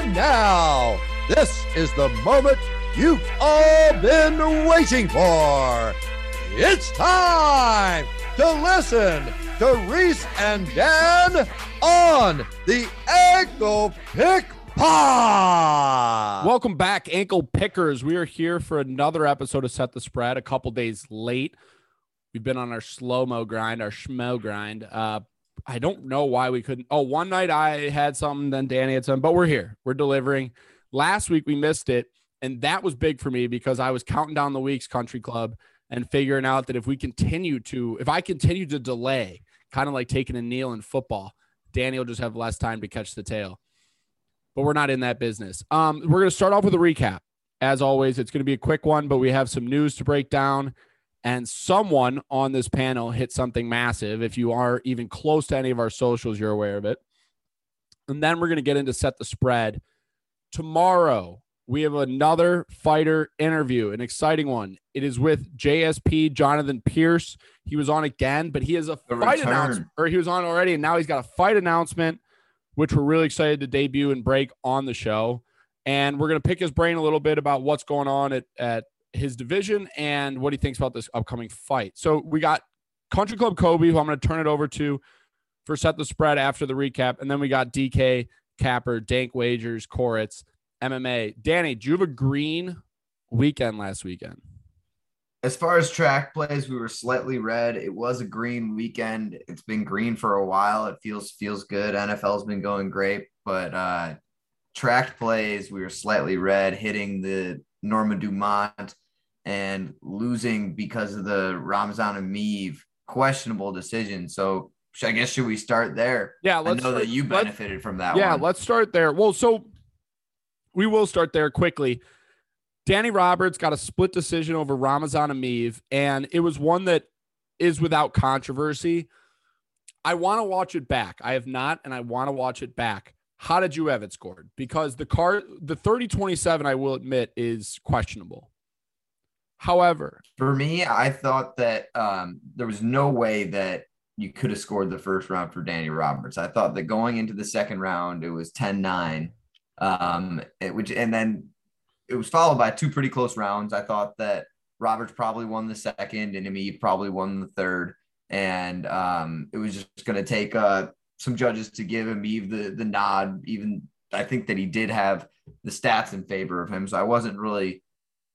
And now, this is the moment you've all been waiting for. It's time to listen to Reese and Dan on the Ankle Pick Pod. Welcome back, ankle pickers. We are here for another episode of Set the Spread, a couple days late. We've been on our slow mo grind, our schmo grind. Uh, I don't know why we couldn't. Oh, one night I had something, then Danny had something, but we're here. We're delivering. Last week we missed it, and that was big for me because I was counting down the weeks, Country Club, and figuring out that if we continue to, if I continue to delay, kind of like taking a kneel in football, Danny will just have less time to catch the tail. But we're not in that business. Um, we're going to start off with a recap. As always, it's going to be a quick one, but we have some news to break down. And someone on this panel hit something massive. If you are even close to any of our socials, you're aware of it. And then we're going to get into set the spread. Tomorrow, we have another fighter interview, an exciting one. It is with JSP Jonathan Pearce. He was on again, but he has a The fight return. announcement, or he was on already, and now he's got a fight announcement, which we're really excited to debut and break on the show. And we're going to pick his brain a little bit about what's going on at, at his division and what he thinks about this upcoming fight. So we got Country Club Kobe, who I'm going to turn it over to for set the spread after the recap, and then we got DK Capper, Dank Wagers, Koritz, MMA. Danny, do you have a green weekend last weekend? As far as track plays, we were slightly red. It was a green weekend. It's been green for a while. It feels feels good. NFL's been going great, but uh track plays, we were slightly red, hitting the Norma Dumont and losing because of the Ramzan Emeev questionable decision. So I guess should we start there? Yeah, I let's know start- that you benefited from that yeah, one. let's start there. Well, so we will start there quickly. Danny Roberts got a split decision over Ramazan Emeev, and it was one that is without controversy. I want to watch it back. I have not, and I want to watch it back. How did you have it scored? Because the card, the 30 27, I will admit, is questionable. However, For me, I thought that um, there was no way that you could have scored the first round for Danny Roberts. I thought that going into the second round, it was 10 9, um, which, and then it was followed by two pretty close rounds. I thought that Roberts probably won the second and Emeev probably won the third. And um, it was just going to take uh, some judges to give Emeev the, the nod. Even I think that he did have the stats in favor of him. So I wasn't really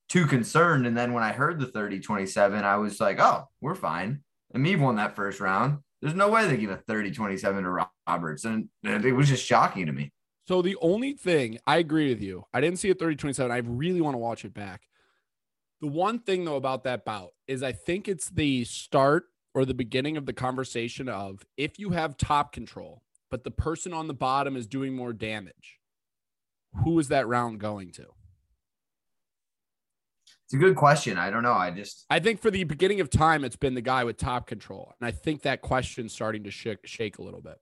too concerned. And then when I heard the 30 27, I was like, oh, we're fine. Emeev won that first round. There's no way they give a 30 27 to Roberts. And it was just shocking to me. So the only thing I agree with you, I didn't see a 30 27. I really want to watch it back. The one thing though about that bout is I think it's the start or the beginning of the conversation of if you have top control, but the person on the bottom is doing more damage, who is that round going to? It's a good question. I don't know. I just, I think for the beginning of time, it's been the guy with top control. And I think that question's starting to shake, shake a little bit.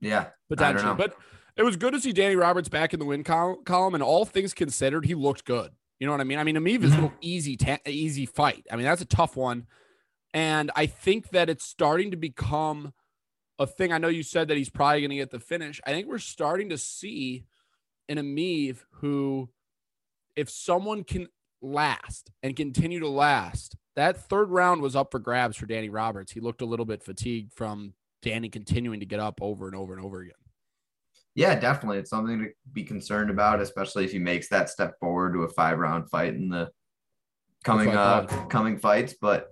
yeah. I don't potentially. know. But it was good to see Danny Roberts back in the win col- column, and all things considered, he looked good. You know what I mean? I mean, Emeev is no mm-hmm. easy, ta- easy fight. I mean, that's a tough one, and I think that it's starting to become a thing. I know you said that he's probably going to get the finish. I think we're starting to see an Emeev who, if someone can last and continue to last, that third round was up for grabs for Danny Roberts. He looked a little bit fatigued from Danny continuing to get up over and over and over again. Yeah, definitely. It's something to be concerned about, especially if he makes that step forward to a five round fight in the coming uh coming fights. But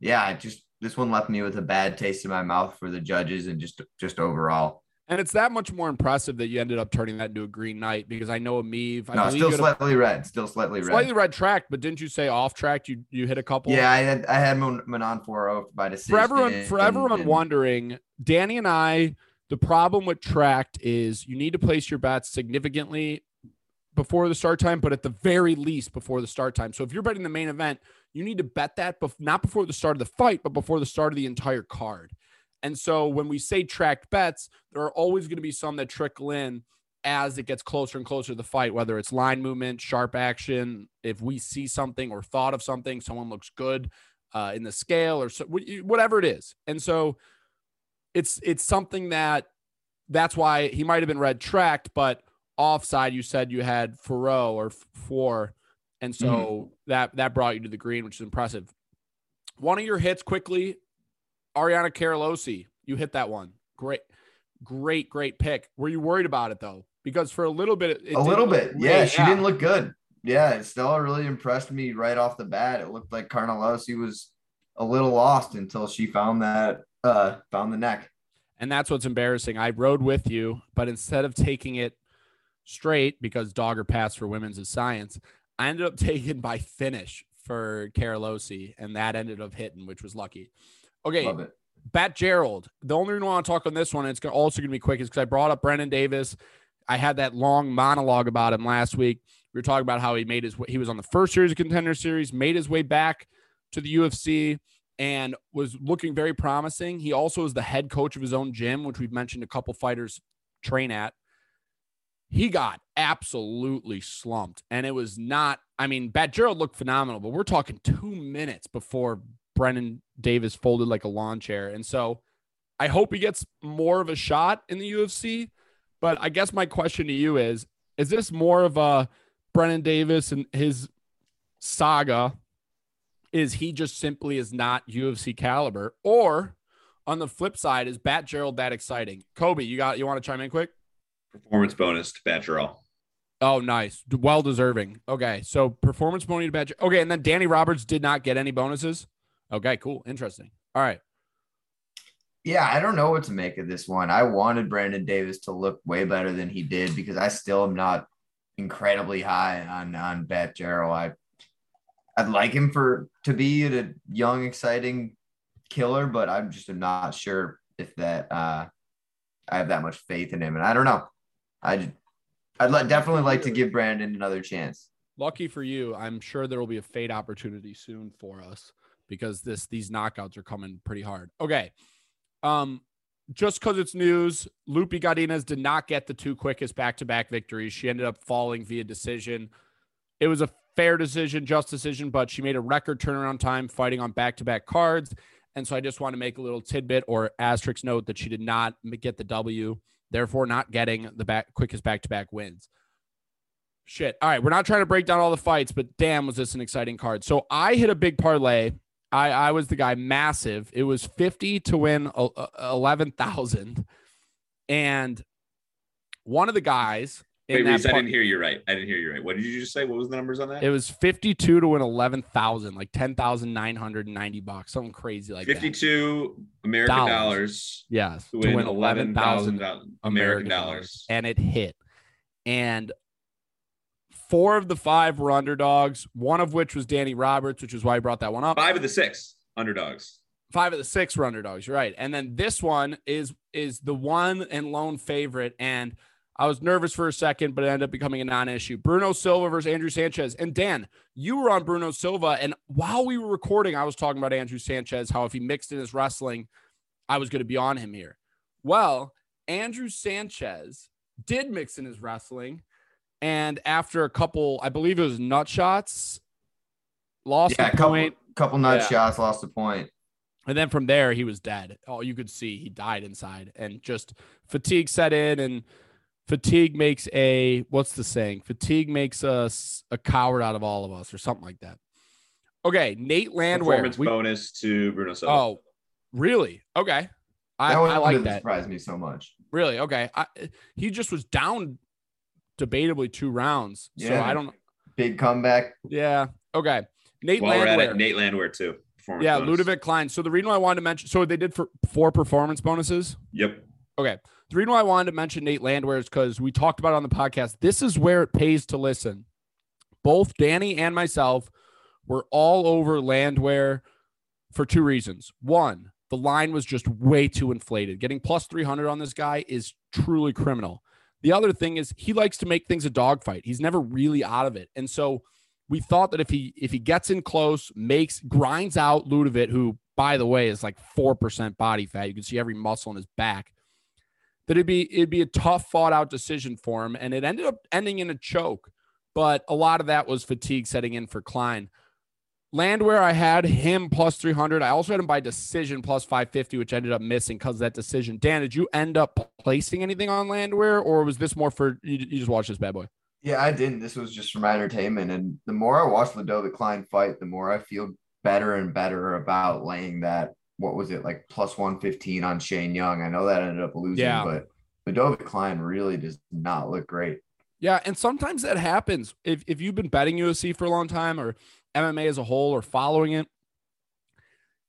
yeah, just this one left me with a bad taste in my mouth for the judges and just just overall. And it's that much more impressive that you ended up turning that into a green knight because I know Emeev. I no, still a slightly red. Still slightly red. slightly red track, but didn't you say off track? You you hit a couple. Yeah, I had I had Manon Fiorot by decision. for everyone for everyone and- wondering danny and i the problem with tracked is you need to place your bets significantly before the start time but at the very least before the start time so if you're betting the main event you need to bet that bef- not before the start of the fight but before the start of the entire card and so when we say tracked bets there are always going to be some that trickle in as it gets closer and closer to the fight whether it's line movement sharp action if we see something or thought of something someone looks good uh, in the scale or so, whatever it is. And so it's it's something that that's why he might have been red tracked, but offside you said you had Fiorot or four, and so that that brought you to the green, which is impressive. One of your hits quickly, Ariane Carnelossi, you hit that one. Great, great, great pick. Were you worried about it though? Because for a little bit, it a little bit. Yeah, she didn't look good. Yeah, Stella really impressed me right off the bat. It looked like Carnelossi was a little lost until she found that uh found the neck. And that's what's embarrassing. I rode with you, but instead of taking it straight because dogger pass for women's is science, I ended up taking by finish for Carolosi, and that ended up hitting, which was lucky. Okay, Love it. Batgerel. The only reason I want to talk on this one, and it's also going to be quick, is because I brought up Brandon Davis. I had that long monologue about him last week. We were talking about how he made his way, he was on the first series of contender series, made his way back to the UFC, and was looking very promising. He also is the head coach of his own gym, which we've mentioned a couple fighters train at. He got absolutely slumped, and it was not. I mean, Batgerel looked phenomenal, but we're talking two minutes before Brandon Davis folded like a lawn chair. And so I hope he gets more of a shot in the UFC. But I guess my question to you is is this more of a Brandon Davis and his saga? Is he just simply is not UFC caliber? Or on the flip side, is Batgerel that exciting? Kobe, you got you want to chime in quick? Performance bonus to Batgerel. Oh, nice. Well deserving. Okay. So performance bonus to Bat Ger- Okay. And then Danny Roberts did not get any bonuses. Okay, cool. Interesting. All right. Yeah, I don't know what to make of this one. I wanted Brandon Davis to look way better than he did because I still am not incredibly high on on Batgerel. I I'd like him for to be a young, exciting killer, but I'm just not sure if that uh I have that much faith in him. And I don't know. I I'd definitely like to give Brandon another chance. Lucky for you, I'm sure there will be a fade opportunity soon for us because this these knockouts are coming pretty hard. Okay. Um just because it's news, Loopy Godinez did not get the two quickest back-to-back victories. She ended up falling via decision. It was a fair decision, just decision, but she made a record turnaround time fighting on back-to-back cards. And so I just want to make a little tidbit or asterisk note that she did not get the W, therefore not getting the back quickest back-to-back wins. Shit. All right, we're not trying to break down all the fights, but damn, was this an exciting card. So I hit a big parlay. I, I was the guy massive. It was 50 to win uh, uh, 11,000. And one of the guys Wait, that Reese, I didn't hear you right. I didn't hear you right. What did you just say? What was the numbers on that? it was 52 to win 11,000, like 10,990 bucks, something crazy like that. 52 American Dollars. dollars Yes, to win, win 11,000 11,000 American American dollars. dollars. and it hit. And four of the five were underdogs, one of which was Danny Roberts, which is why I brought that one up. Five of the six underdogs. Five of the six were underdogs. You're right. And then this one is is the one and lone favorite. And I was nervous for a second, but it ended up becoming a non-issue. Bruno Silva versus Andrew Sanchez. And Dan, you were on Bruno Silva. And while we were recording, I was talking about Andrew Sanchez, how if he mixed in his wrestling, I was going to be on him here. Well, Andrew Sanchez did mix in his wrestling. And after a couple, I believe it was nut shots, lost Yeah, the a couple, point. couple nut Yeah. shots, lost a point. And then from there, he was dead. Oh, you could see he died inside, and just fatigue set in, and fatigue makes a what's the saying? Fatigue makes us a coward out of all of us, or something like that. Okay, Nate Landwehr. Performance We- bonus to Bruno Silva. oh, really? Okay, I, that I like that. Surprised me so much. Really? Okay. I, he just was down debatably two rounds. So I don't. Big comeback. Yeah. Okay. Nate While we're at Landwehr. it, Nate Landwehr too. Yeah, bonus. Ludovic Klein. So the reason why I wanted to mention, so they did for four performance bonuses. Yep. Okay. The reason why I wanted to mention Nate Landwehr is because we talked about it on the podcast. This is where it pays to listen. Both Danny and myself were all over Landwehr for two reasons. One, the line was just way too inflated. Getting plus 300 on this guy is truly criminal. The other thing is he likes to make things a dogfight. He's never really out of it. And so we thought that if he if he gets in close, makes grinds out Ludovic, who by the way is like 4% body fat. You can see every muscle in his back that it'd be it'd be a tough fought out decision for him and it ended up ending in a choke but a lot of that was fatigue setting in for Klein Landwehr I had him plus 300 I also had him by decision plus 550 which ended up missing because of that decision Dan did you end up placing anything on Landwehr or was this more for you, you just watched this bad boy Yeah, I didn't. This was just for my entertainment. And the more I watch Ludovic Klein fight, the more I feel better and better about laying that. What was it like plus 115 on Shane Young? I know that ended up losing, Yeah. but Ludovic Klein really does not look great. Yeah, and sometimes that happens. If if you've been betting UFC for a long time or MMA as a whole or following it,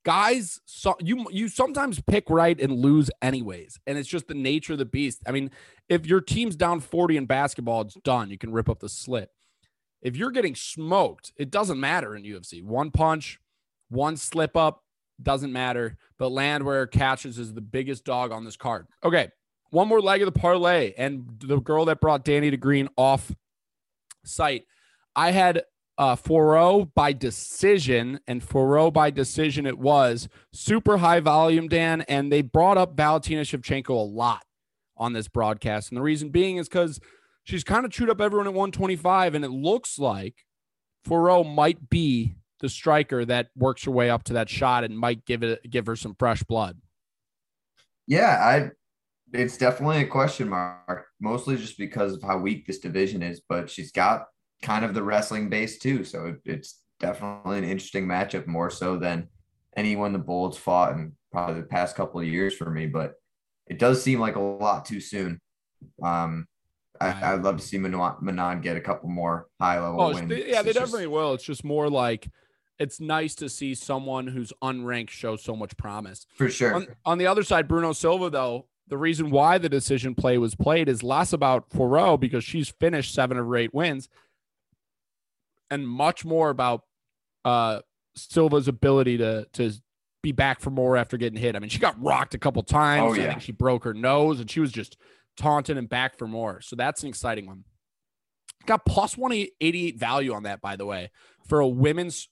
guys, so you you sometimes pick right and lose anyways, and it's just the nature of the beast. I mean, if your team's down 40 in basketball, it's done. You can rip up the slit If you're getting smoked, it doesn't matter in UFC. One punch, one slip up doesn't matter. But Land Landwehr catches is the biggest dog on this card. Okay, one more leg of the parlay, and the girl that brought Danny to Green off site. I had uh Fiorot by decision, and Fiorot by decision it was super high volume, Dan, and they brought up Valentina Shevchenko a lot on this broadcast. And the reason being is because she's kind of chewed up everyone at 125, and it looks like Fiorot might be the striker that works her way up to that shot and might give it give her some fresh blood. Yeah, I it's definitely a question mark, mostly just because of how weak this division is, but she's got kind of the wrestling base too. So it, it's definitely an interesting matchup, more so than anyone the Bulls fought in probably the past couple of years for me. But it does seem like a lot too soon. Um, I, I'd love to see Manon, Manon get a couple more high level Oh, wins. they- yeah, they just- definitely will. It's just more like it's nice to see someone who's unranked show so much promise. for sure. On, on the other side, Bueno Silva, though, the reason why the decision play was played is less about Fiorot because she's finished seven of her eight wins, and much more about uh, Silva's ability to to be back for more after getting hit. I mean, she got rocked a couple times. Oh, I think she broke her nose, and she was just taunting and back for more. So that's an exciting one. Got plus 188 value on that, by the way, for a women's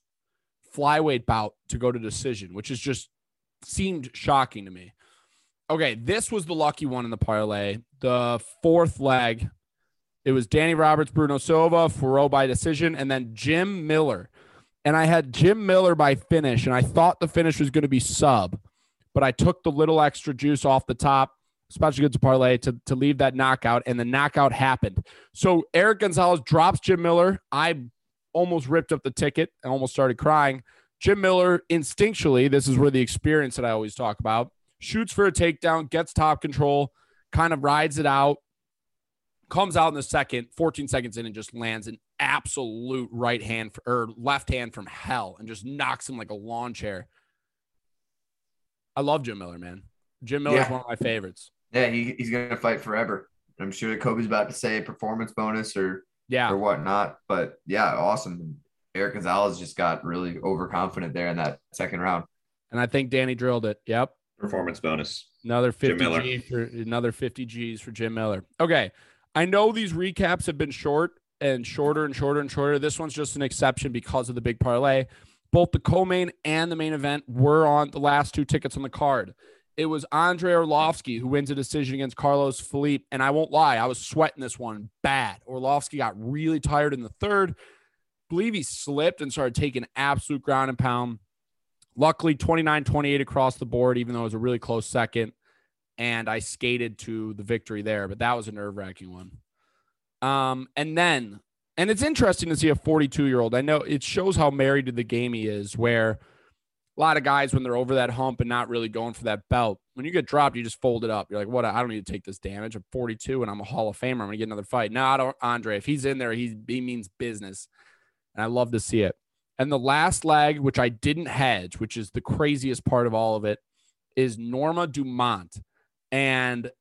flyweight bout to go to decision, which is just seemed shocking to me. Okay, this was the lucky one in the parlay. The fourth leg, it was Danny Roberts, Bruno Silva, Fiorot by decision, and then Jim Miller. And I had Jim Miller by finish, and I thought the finish was going to be sub, but I took the little extra juice off the top, special goods parlay, to, to leave that knockout, and the knockout happened. So Eric Gonzalez drops Jim Miller. I almost ripped up the ticket. and almost started crying. Jim Miller instinctually, this is where the experience that I always talk about, shoots for a takedown, gets top control, kind of rides it out, comes out in the second, 14 seconds in, and just lands an absolute right hand or left hand from hell and just knocks him like a lawn chair. I love Jim Miller, man. Jim Miller's Yeah. one of my favorites. Yeah, he, he's gonna fight forever. I'm sure Kobe's about to say performance bonus or Yeah. or whatnot. But yeah, awesome. Eric Gonzalez just got really overconfident there in that second round. And I think Danny drilled it. Yep. Performance bonus. Another 50 Miller. G for another 50 G's for Jim Miller. Okay. I know these recaps have been short and shorter and shorter and shorter. This one's just an exception because of the big parlay. Both the co-main and the main event were on the last two tickets on the card. It was Andrei Arlovski who wins a decision against Carlos Felipe. And I won't lie, I was sweating this one bad. Orlovsky got really tired in the third. believe he slipped and started taking absolute ground and pound. Luckily, 29 28 across the board, even though it was a really close second. And I skated to the victory there, but that was a nerve wracking one. Um, and then, and it's interesting to see a 42 year old. I know it shows how married to the game he is, where a lot of guys when they're over that hump and not really going for that belt, when you get dropped, you just fold it up. You're like, what? I don't need to take this damage. I'm 42 and I'm a Hall of Famer. I'm gonna get another fight. No, I don't, Andre. If he's in there, he's he means business, and I love to see it. And the last leg, which I didn't hedge, which is the craziest part of all of it, is Norma Dumont. And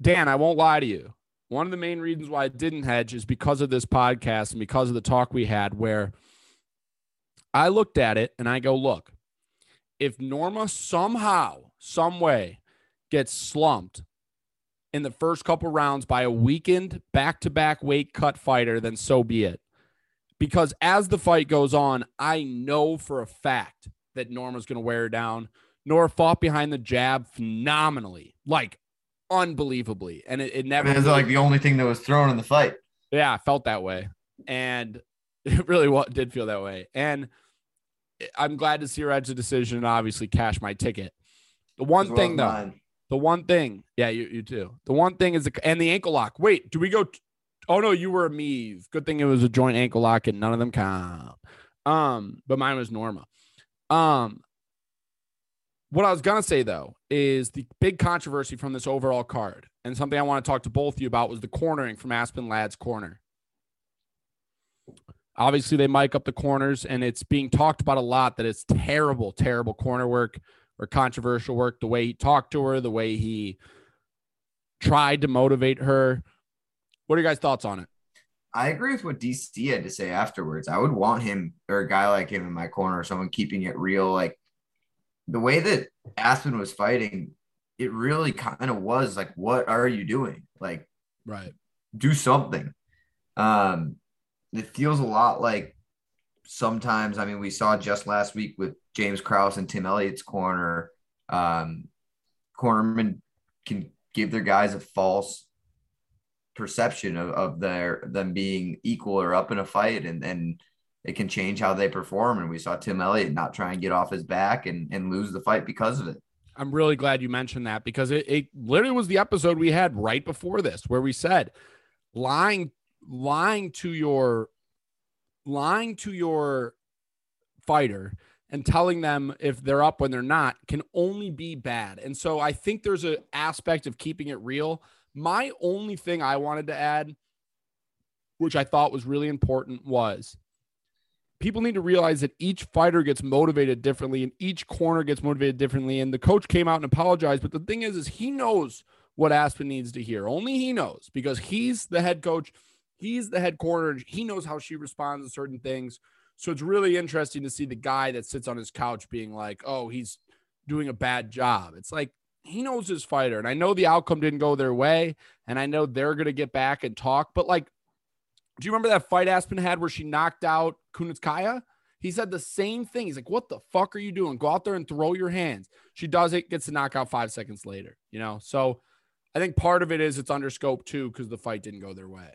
Dan, I won't lie to you. One of the main reasons why I didn't hedge is because of this podcast and because of the talk we had, where I looked at it and I go, look, if Norma somehow, some way gets slumped in the first couple rounds by a weakened back to back weight cut fighter, then so be it. Because as the fight goes on, I know for a fact that Norma's going to wear her down. Nora fought behind the jab phenomenally, like unbelievably. And it, it never. Mean, like the only thing that was thrown in the fight. Yeah, I felt that way. And it really did feel that way. And I'm glad to see her edge the decision and obviously cash my ticket. The one well thing, though, mine. the one thing, yeah, you, you too. The one thing is the and the ankle lock. Wait, do we go? t- oh no, you were a me. Good thing it was a joint ankle lock and none of them count. Um, but mine was Norma. Um, what I was gonna say though is the big controversy from this overall card, and something I want to talk to both of you about was the cornering from Aspen Ladd's corner. Obviously, they mic up the corners, and it's being talked about a lot that it's terrible, terrible corner work or controversial work. The way he talked to her, the way he tried to motivate her. What are your guys' thoughts on it? I agree with what DC had to say afterwards. I would want him or a guy like him in my corner, someone keeping it real. Like the way that Aspen was fighting, it really kind of was like, what are you doing? Like, Right. do something. Um, it feels a lot like sometimes. I mean, we saw just last week with James Krause and Tim Elliott's corner. Um, cornermen can give their guys a false perception of, of their them being equal or up in a fight, and and it can change how they perform. And we saw Tim Elliott not try and get off his back and and lose the fight because of it. I'm really glad you mentioned that because it, it literally was the episode we had right before this where we said lying lying to your lying to your fighter and telling them if they're up when they're not can only be bad. And so I think there's an aspect of keeping it real. My only thing I wanted to add which I thought was really important was people need to realize that each fighter gets motivated differently and each corner gets motivated differently. And the coach came out and apologized. But the thing is is he knows what aspen needs to hear. Only he knows because he's the head coach. He's the head corner. He knows how she responds to certain things. So it's really interesting to see the guy that sits on his couch being like oh he's doing a bad job. It's like he knows his fighter. And i know the outcome didn't go their way and i know they're going to get back and talk but like do you remember that fight Aspen had where she knocked out Kunitskaya? He said the same thing. He's like, "What the fuck are you doing? Go out there and throw your hands." She does it, gets the knockout five seconds later. You know, so I think part of it is it's under scope too because the fight didn't go their way.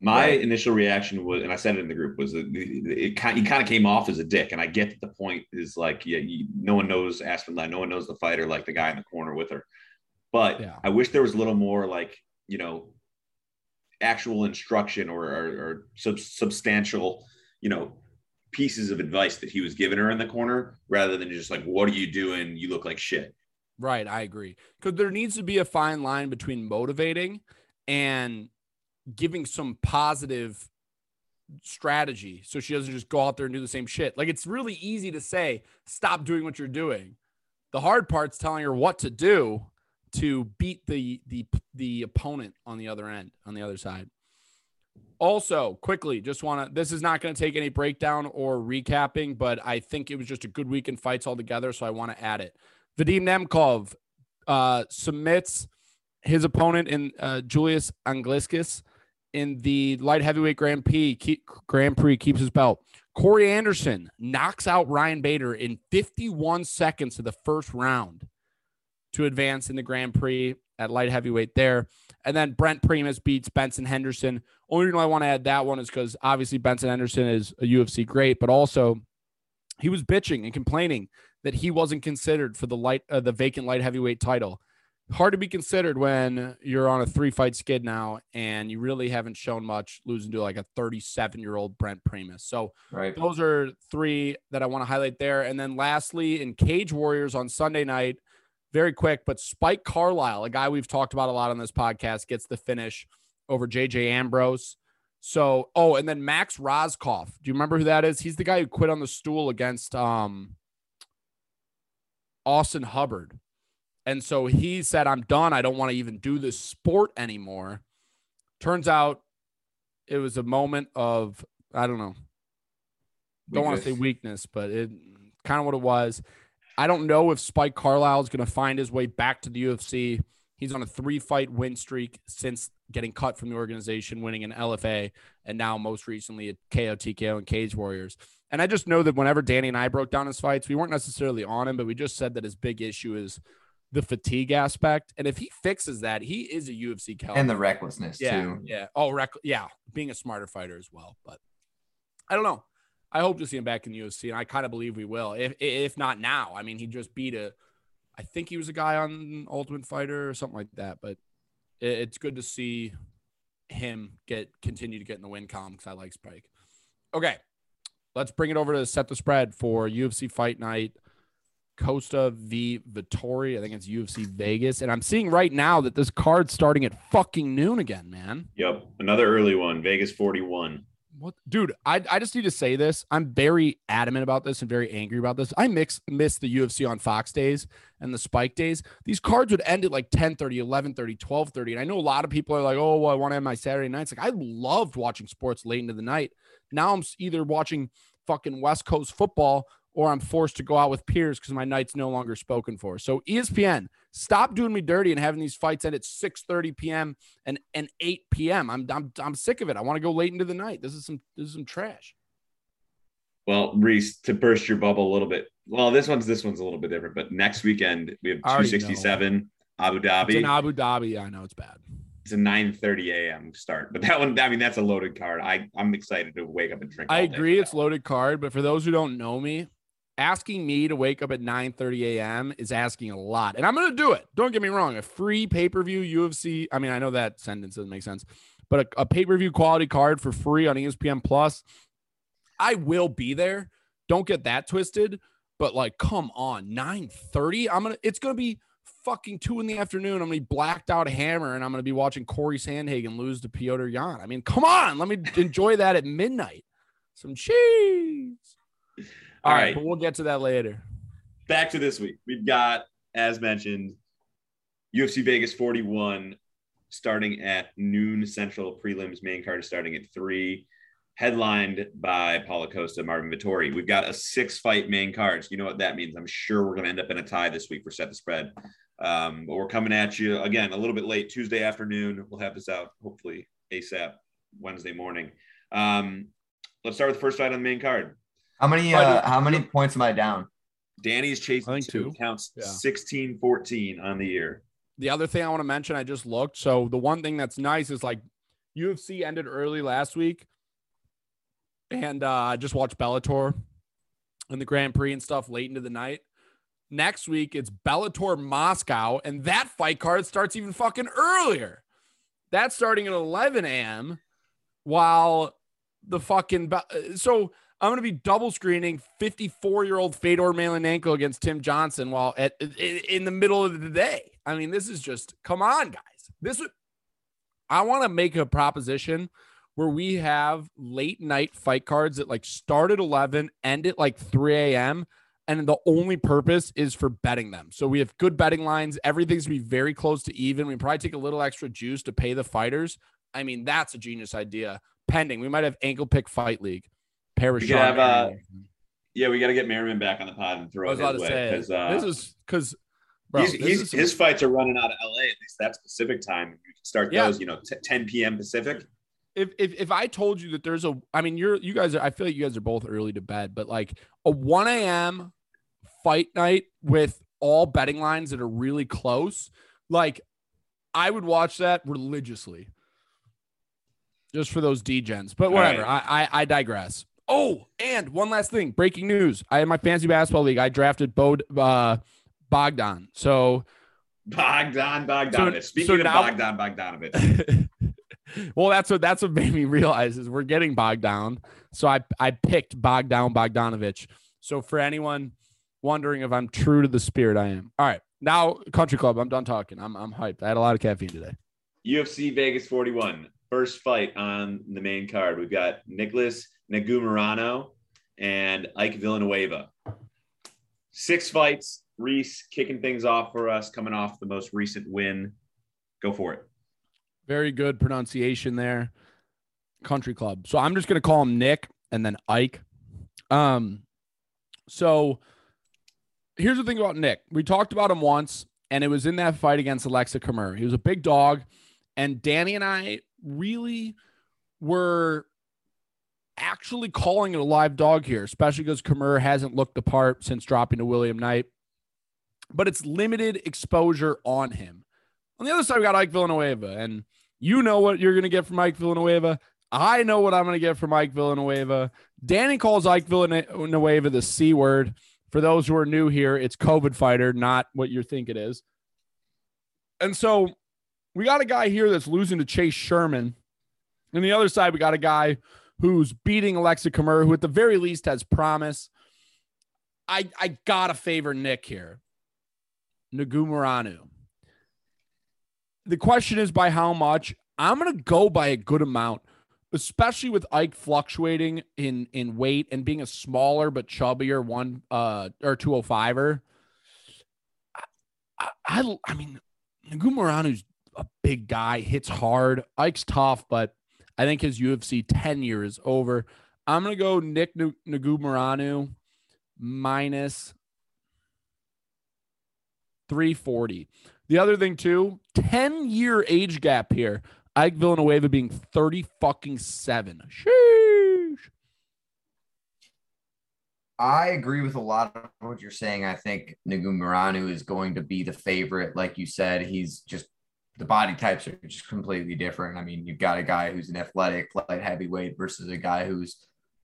My Right. initial reaction was, and I said it in the group, was that it, it kind, he kind of came off as a dick. And I get that the point is like, yeah, you, no one knows Aspen Ladd, no one knows the fighter, like the guy in the corner with her. But Yeah. I wish there was a little more like, you know, actual instruction or, or, or sub- substantial, you know, pieces of advice that he was giving her in the corner rather than just like, what are you doing? You look like shit. Right, I agree. Because there needs to be a fine line between motivating and giving some positive strategy so she doesn't just go out there and do the same shit. Like it's really easy to say, stop doing what you're doing. The hard part's telling her what to do to beat the the the opponent on the other end, on the other side. Also, quickly, just want to this is not going to take any breakdown or recapping, but I think it was just a good week in fights altogether, so I want to add it. Vadim Nemkov uh, submits his opponent in uh, Julius Anglickas in the light heavyweight Grand Prix. Keep, Grand Prix keeps his belt. Corey Anderson knocks out Ryan Bader in 51 seconds of the first round to advance in the Grand Prix at light heavyweight there. And then Brent Primus beats Benson Henderson. Only reason I want to add that one is because obviously Benson Henderson is a UFC great, but also he was bitching and complaining that he wasn't considered for the light uh, the vacant light heavyweight title. hard to be considered when you're on a three fight skid now and you really haven't shown much losing to like a 37 year old Brent Primus. So Right. those are three that I want to highlight there. And then lastly, in Cage Warriors on Sunday night, very quick, but Spike Carlyle, a guy we've talked about a lot on this podcast, gets the finish over JJ Ambrose. So, oh, and then Max Rohskopf. Do you remember who that is? He's the guy who quit on the stool against um Austin Hubbard. And so he said, I'm done. I don't want to even do this sport anymore. Turns out it was a moment of, I don't know, don't want to say Weakness. weakness, but it kind of what it was. I don't know if Spike Carlyle is going to find his way back to the UFC. He's on a three fight win streak since getting cut from the organization, winning an LFA, and now most recently at KO, TKO, and Cage Warriors. And I just know that whenever Danny and I broke down his fights, we weren't necessarily on him, but we just said that his big issue is the fatigue aspect. And if he fixes that, he is a UFC caliber. And the recklessness yeah, too. yeah. Oh, rec- yeah, being a smarter fighter as well. But I don't know. I hope to see him back in the UFC, and I kind of believe we will. If if not now, I mean, he just beat a. I think he was a guy on Ultimate Fighter or something like that. But it, it's good to see him get continue to get in the win column because I like Spike. Okay, let's bring it over to set the spread for UFC Fight Night. Costa v Vettori. I think it's UFC Vegas. And I'm seeing right now that this card's starting at fucking noon again, man. Yep. Another early one, Vegas 41. What dude, I, I just need to say this. I'm very adamant about this and very angry about this. I mix miss the UFC on Fox days and the spike days. These cards would end at like 10 30, 11 30, 12 30. And I know a lot of people are like, oh, well, I want to have my Saturday nights. Like, I loved watching sports late into the night. Now I'm either watching fucking West Coast football or I'm forced to go out with peers because my night's no longer spoken for. So ESPN, stop doing me dirty and having these fights end at 6 30 p.m. and, and 8 p.m. I'm, I'm I'm sick of it. I want to go late into the night. This is some this is some trash. Well, Reese, to burst your bubble a little bit. Well, this one's this one's a little bit different, but next weekend we have 267 Abu Dhabi. It's in Abu Dhabi. Yeah, I know it's bad. It's a 9:30 a.m. start, but that one, I mean, that's a loaded card. I I'm excited to wake up and drink. I agree it's loaded card, but for those who don't know me, asking me to wake up at 9 30 a.m. is asking a lot. And I'm gonna do it. Don't get me wrong. A free pay-per-view UFC. I mean, I know that sentence doesn't make sense, but a, a pay-per-view quality card for free on ESPN Plus. I will be there. Don't get that twisted. But like, come on, 9 30. I'm gonna it's gonna be fucking two in the afternoon. I'm gonna be blacked out hammer and I'm gonna be watching Corey Sandhagen lose to Petr Yan. I mean, come on, let me enjoy that at midnight. Some cheese. All All right, right. but we'll get to that later. back to this week. We've got, as mentioned, UFC Vegas 41 starting at noon central. Prelims main card is starting at three, headlined by Paulo Costa, Marvin Vettori. We've got a six fight main card. So you know what that means. I'm sure we're going to end up in a tie this week for set the spread. Um, but we're coming at you again a little bit late Tuesday afternoon. We'll have this out hopefully ASAP Wednesday morning. Um, let's start with the first fight on the main card. How many uh how many points am I down? Danny's chasing I think two. two. Counts Yeah. 16 14 on the year. The other thing I want to mention, I just looked. So the one thing that's nice is like UFC ended early last week, and uh, I just watched Bellator and the Grand Prix and stuff late into the night. Next week it's Bellator Moscow, and that fight card starts even fucking earlier. That's starting at 11 a.m. While the fucking Be- so I'm gonna be double screening 54 year old Fedor Emelianenko against Tim Johnson while at in, the middle of the day. I mean, this is just come on, guys. This would I want to make a proposition where we have late night fight cards that like start at 11, end at like 3 a.m. And the only purpose is for betting them. So we have good betting lines. Everything's be very close to even. We probably take a little extra juice to pay the fighters. I mean, that's a genius idea. Pending, we might have ankle pick fight league. We have, uh, Yeah, we got to get Merriman back on the pod and I throw was it about his to way say because uh, this is because he's, he's, his fights are running out of LA. At least that's Pacific time. You can start Yeah. those, you know, t- 10 p.m. Pacific. if, if if I told you that there's a, I mean, you're you guys are, I feel like you guys are both early to bed, but like a 1 a.m. fight night with all betting lines that are really close, like I would watch that religiously, just for those degens. But whatever, right. I, I I digress. Oh, and one last thing, breaking news: I in my fantasy basketball league, I drafted Bod uh, Bogdan. So Bogdan Bogdanovich. So- Speaking so of now- Bogdan Bogdanovich, well, that's what that's what made me realize is we're getting bogged down. So I I picked Bogdan Bogdanovich. So for anyone wondering if I'm true to the spirit, I am. All right, now Country Club. I'm done talking. I'm I'm hyped. I had a lot of caffeine today. UFC Vegas 41. First fight on the main card. We've got Nicholas Negumereanu and Ike Villanueva. Six fights. Reese kicking things off for us, coming off the most recent win. Go for it. Very good pronunciation there. Country Club. So I'm just gonna call him Nick and then Ike. Um, so here's the thing about Nick. We talked about him once, and it was in that fight against Aleksa Camur. He was a big dog, and Danny and I really were actually calling it a live dog here, especially because Camur hasn't looked the part since dropping to William Knight. But it's limited exposure on him. On the other side, we got Ike Villanueva, and you know what you're going to get from Ike Villanueva. I know what I'm going to get from Ike Villanueva. Danny calls Ike Villanueva the C word. For those who are new here, it's COVID fighter, not what you think it is. And so we got a guy here that's losing to Chase Sherman. On the other side, we got a guy who's beating Aleksa Camur, who at the very least has promise. I I gotta favor Nick here. Negumereanu. The question is by how much? I'm gonna go by a good amount, especially with Ike fluctuating in in weight and being a smaller but chubbier one uh or 205er. I, I, I mean, Negumereanu's a big guy, hits hard. Ike's tough, but I think his UFC tenure is over. I'm gonna go Nick N- Negumereanu minus 340. The other thing too, 10 year age gap here. Ike Villanueva being 30 fucking seven. Sheesh. I agree with a lot of what you're saying. I think Negumereanu is going to be the favorite. Like you said, he's just the body types are just completely different. I mean, you've got a guy who's an athletic light heavyweight versus a guy who's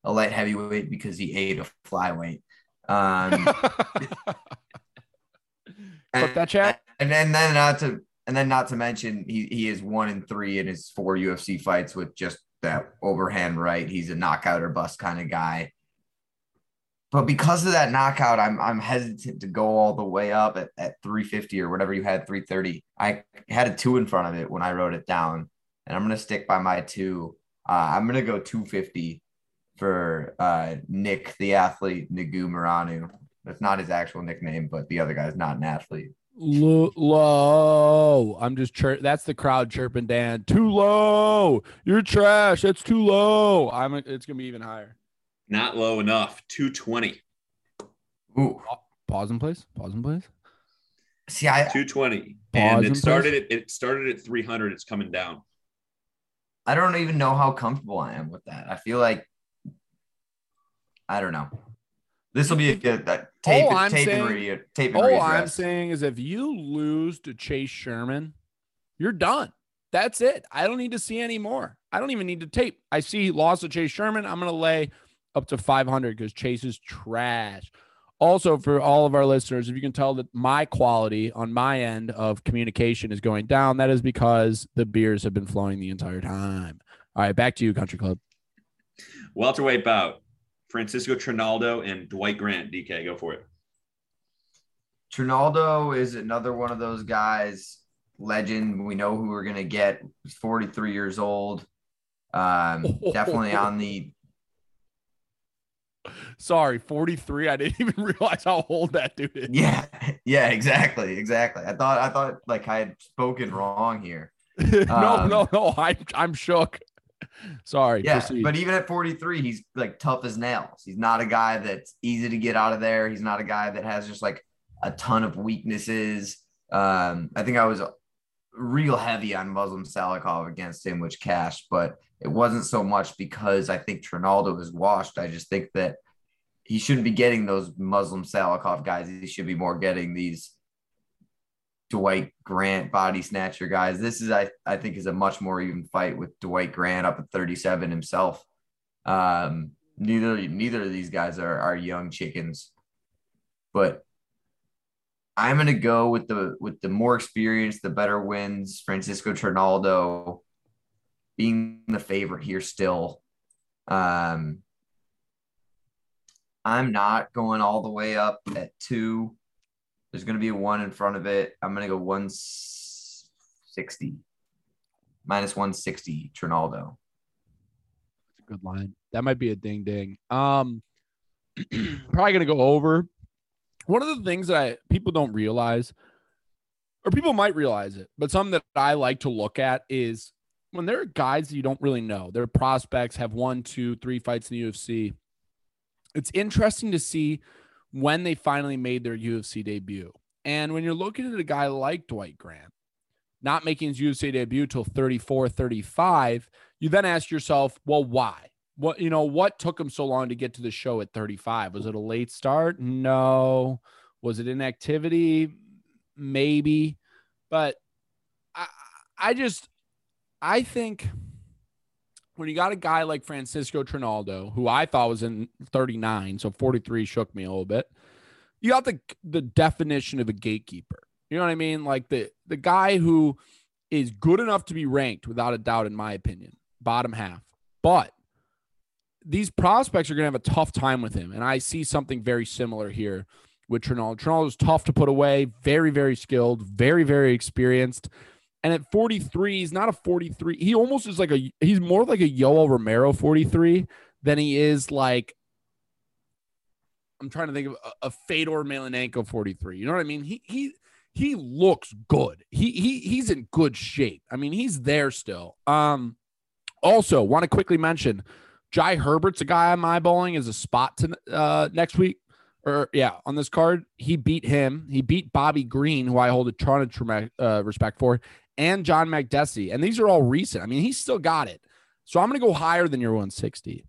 a light heavyweight because he ate a flyweight. Um, Clip that chat. And then, then not to and then not to mention he he is one in three in his four UFC fights with just that overhand right. He's a knockout or bust kind of guy. But because of that knockout, I'm I'm hesitant to go all the way up at, at 350 or whatever you had 330. I had a two in front of it when I wrote it down, and I'm gonna stick by my two. Uh, I'm gonna go 250 for uh, Nick the athlete Negumereanu. That's not his actual nickname, but the other guy's not an athlete. Low. I'm just chir- that's the crowd chirping Dan. Too low. You're trash. That's too low. I'm it's gonna be even higher. Not low enough. 220. Ooh, Pause in place. Pause in place. see, I 220. And and it started at it started at 300. It's coming down. I don't even know how comfortable I am with that. I feel like I don't know. This will be a good that tape, All I'm tape saying- and radio, tape and All radio. I'm saying is if you lose to Chase Sherman, you're done. That's it. I don't need to see any more. I don't even need to tape. I see he lost to Chase Sherman. I'm going to lay up to 500 because Chase is trash. Also, for all of our listeners, if you can tell that my quality on my end of communication is going down, that is because the beers have been flowing the entire time. All right, back to you, Country Club. Welterweight bout. Francisco Trinaldo and Dwight Grant. DK, go for it. Trinaldo is another one of those guys, legend. We know who we're gonna get. He's 43 years old. Um, definitely on the Sorry, 43. I didn't even realize how old that dude is. yeah, yeah, exactly, exactly. I thought I thought like I had spoken wrong here. no, Um, no, no. I'm I'm shook. Sorry. Yeah, proceed. but even at 43, he's like tough as nails. He's not a guy that's easy to get out of there. He's not a guy that has just like a ton of weaknesses. Um, I think I was real heavy on Muslim Salikov against him, which cashed, but it wasn't so much because I think Trinaldo is washed. I just think that he shouldn't be getting those Muslim Salikov guys. He should be more getting these Dwight Grant body snatcher guys. This is, I, I think, is a much more even fight with Dwight Grant up at 37 himself. Um, neither neither of these guys are are young chickens, but I'm gonna go with the with the more experience, the better wins. Francisco Trinaldo being the favorite here still. Um, I'm not going all the way up at two. There's gonna be a one in front of it. I'm gonna go 160 minus 160 Trinaldo. That's a good line. That might be a ding ding. Um, probably gonna go over. One of the things that I people don't realize, or people might realize it, but something that I like to look at is when there are guys that you don't really know, their prospects have one, two, three fights in the UFC. It's interesting to see when they finally made their UFC debut. And when you're looking at a guy like Dwight Grant, not making his UFC debut till 34, 35, you then ask yourself, well, why? What, you know, what took him so long to get to the show at 35? Was it a late start? No. Was it inactivity? Maybe. But I, I just, I think when you got a guy like Francisco Trinaldo, who I thought was in 39, so 43 shook me a little bit. You got the the definition of a gatekeeper. You know what I mean? Like the the guy who is good enough to be ranked without a doubt, in my opinion, bottom half. But these prospects are going to have a tough time with him, and I see something very similar here with Trinaldo. Trinaldo is tough to put away, very very skilled, very very experienced. And at 43, he's not a 43. He almost is like a he's more like a Yoel Romero 43 than he is like I'm trying to think of a, a Fedor Emelianenko 43. You know what I mean? He he he looks good. He he he's in good shape. I mean, he's there still. Um also want to quickly mention Jai Herbert's a guy I'm eyeballing as a spot to uh next week. Or yeah, on this card, he beat him. He beat Bobby Green, who I hold a ton of uh, respect for, and John Makdessi. And these are all recent. I mean, he's still got it. So I'm going to go higher than your 160.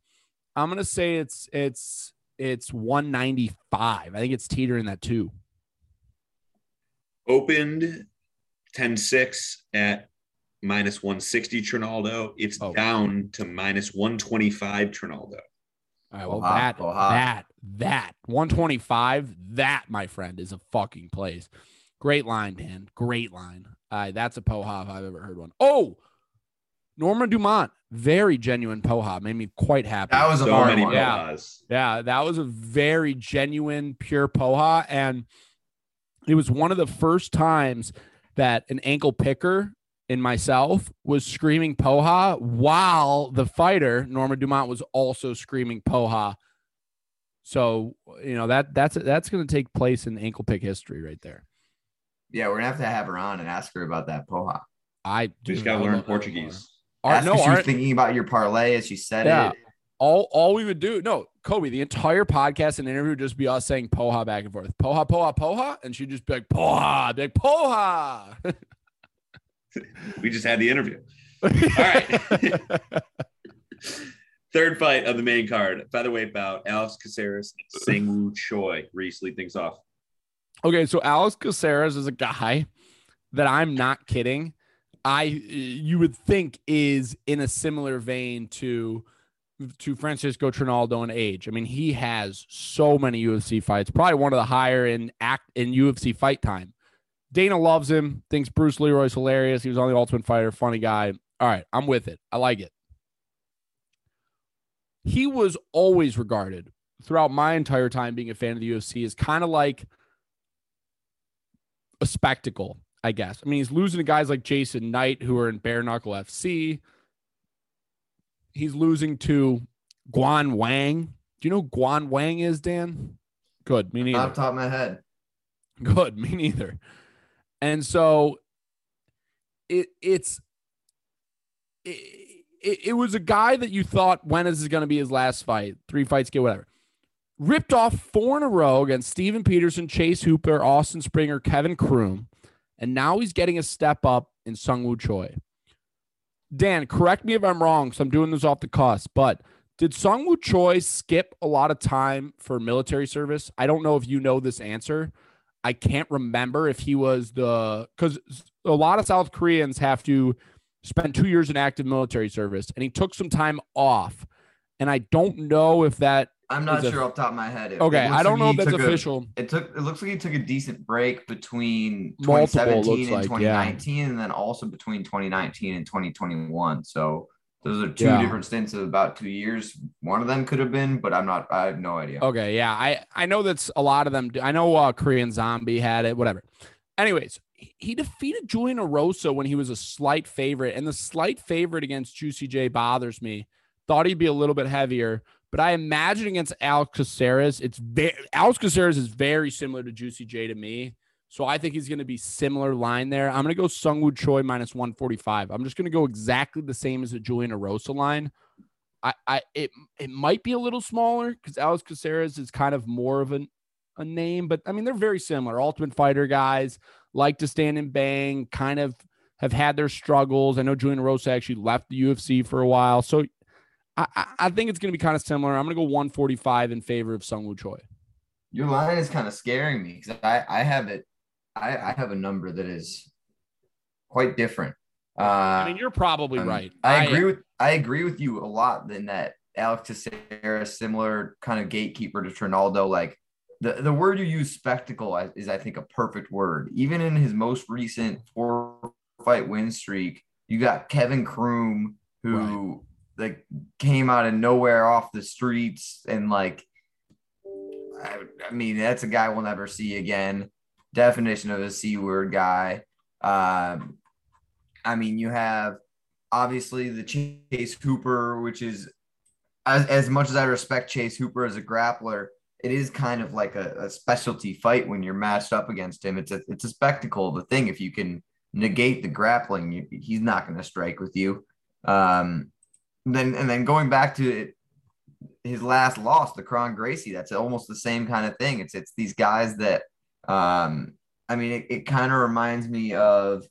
I'm going to say it's it's it's 195. I think it's teetering that too. Opened 10-6 at minus 160 Trinaldo. It's Oh. down to minus 125 Trinaldo. All right, well, Poha, that, poha. that, that, 125, that, my friend, is a fucking place. Great line, Dan. Great line. Uh, that's a poha if I've ever heard one. Oh, Norma Dumont, very genuine poha. Made me quite happy. That was a So hard many one. Yeah. Yeah, that was a very genuine, pure poha. And it was one of the first times that an ankle picker in myself was screaming poha while the fighter, Norma Dumont, was also screaming poha. So, you know, that that's that's gonna take place in ankle pick history right there. Yeah, we're gonna have to have her on and ask her about that poha. I We just gotta learn Portuguese. Art, Ask no, if she was thinking about your parlay as she said Yeah. it. all all we would do no kobe the entire podcast and interview would just be us saying poha back and forth poha poha poha and she'd just be like poha I'd be like poha We just had the interview. All right. Third fight of the main card, featherweight bout, Alex Caceres and Sungwoo Choi. Reese, lead things off. Okay so alex caceres is a guy that i'm not kidding i you would think is in a similar vein to to francisco trinaldo in age i mean he has so many ufc fights probably one of the higher in act in ufc fight time Dana loves him, thinks Bruce Leroy's hilarious. He was on the Ultimate Fighter, funny guy. All right, I'm with it. I like it. He was always regarded throughout my entire time being a fan of the UFC as kind of like a spectacle, I guess. I mean, he's losing to guys like Jason Knight who are in bare knuckle FC. He's losing to Guan Wang. Do you know who Guan Wang is, Dan? Good. Me neither. Off the top of my head. Good, me neither. And so it it's it, it, it was a guy that you thought when is this going to be his last fight? Three fights, get whatever. Ripped off four in a row against Steven Peterson, Chase Hooper, Austin Springer, Kevin Croom, and now he's getting a step up in Sungwoo Choi. Dan, correct me if I'm wrong, so I'm doing this off the cuss, but did Sungwoo Choi skip a lot of time for military service? I don't know if you know this answer. I can't remember if he was the because a lot of South Koreans have to spend two years in active military service, and he took some time off. And I don't know if that I'm not it- sure off the top of my head. It- it Okay, looks I don't like know if that's took a- official. it took. It looks like he took a decent break between Multiple, 2017 looks and like, yeah. 2019, and then also between 2019 and 2021. So those are two Yeah. different stints of about two years. One of them could have been, but I'm not. I have no idea. Okay, yeah, I I know that's a lot of them. do- I know uh, Korean Zombie had it. Whatever. Anyways, he- he defeated Julian Erosa when he was a slight favorite, and the slight favorite against Juicy J bothers me. Thought he'd be a little bit heavier, but I imagine against Alex Caceres, it's very Alex Caceres is very similar to Juicy J to me. So I think he's going to be similar line there. I'm going to go Sungwoo Choi minus 145. I'm just going to go exactly the same as the Julian Erosa line. I, I it it might be a little smaller because Alex Caceres is kind of more of an, a name, but I mean they're very similar. Ultimate Fighter guys like to stand and bang, kind of have had their struggles. I know Julian Rosa actually left the UFC for a while, so I, I, think it's going to be kind of similar. I'm going to go 145 in favor of Sungwoo Choi. Your line is kind of scaring me because I, I have it. I, I have a number that is quite different. Uh, I mean, you're probably Um, right. I agree with I agree with you a lot in that Alex Teixeira, similar kind of gatekeeper to Trinaldo. Like the, the word you use, spectacle, is- is I think a perfect word. Even in his most recent four fight win streak, you got Kevin Croom who like came out of nowhere off the streets and like I, I mean that's a guy we'll never see again. Definition of a c word guy. Um, I mean, you have obviously the Chase Hooper, which is as, as much as I respect Chase Hooper as a grappler, it is kind of like a, a specialty fight when you're matched up against him. It's a it's a spectacle. The thing, if you can negate the grappling, you, he's not going to strike with you. Um, then and then going back to it, his last loss, the Kron Gracie, that's almost the same kind of thing. It's it's these guys that um, I mean, it, it kind of reminds me of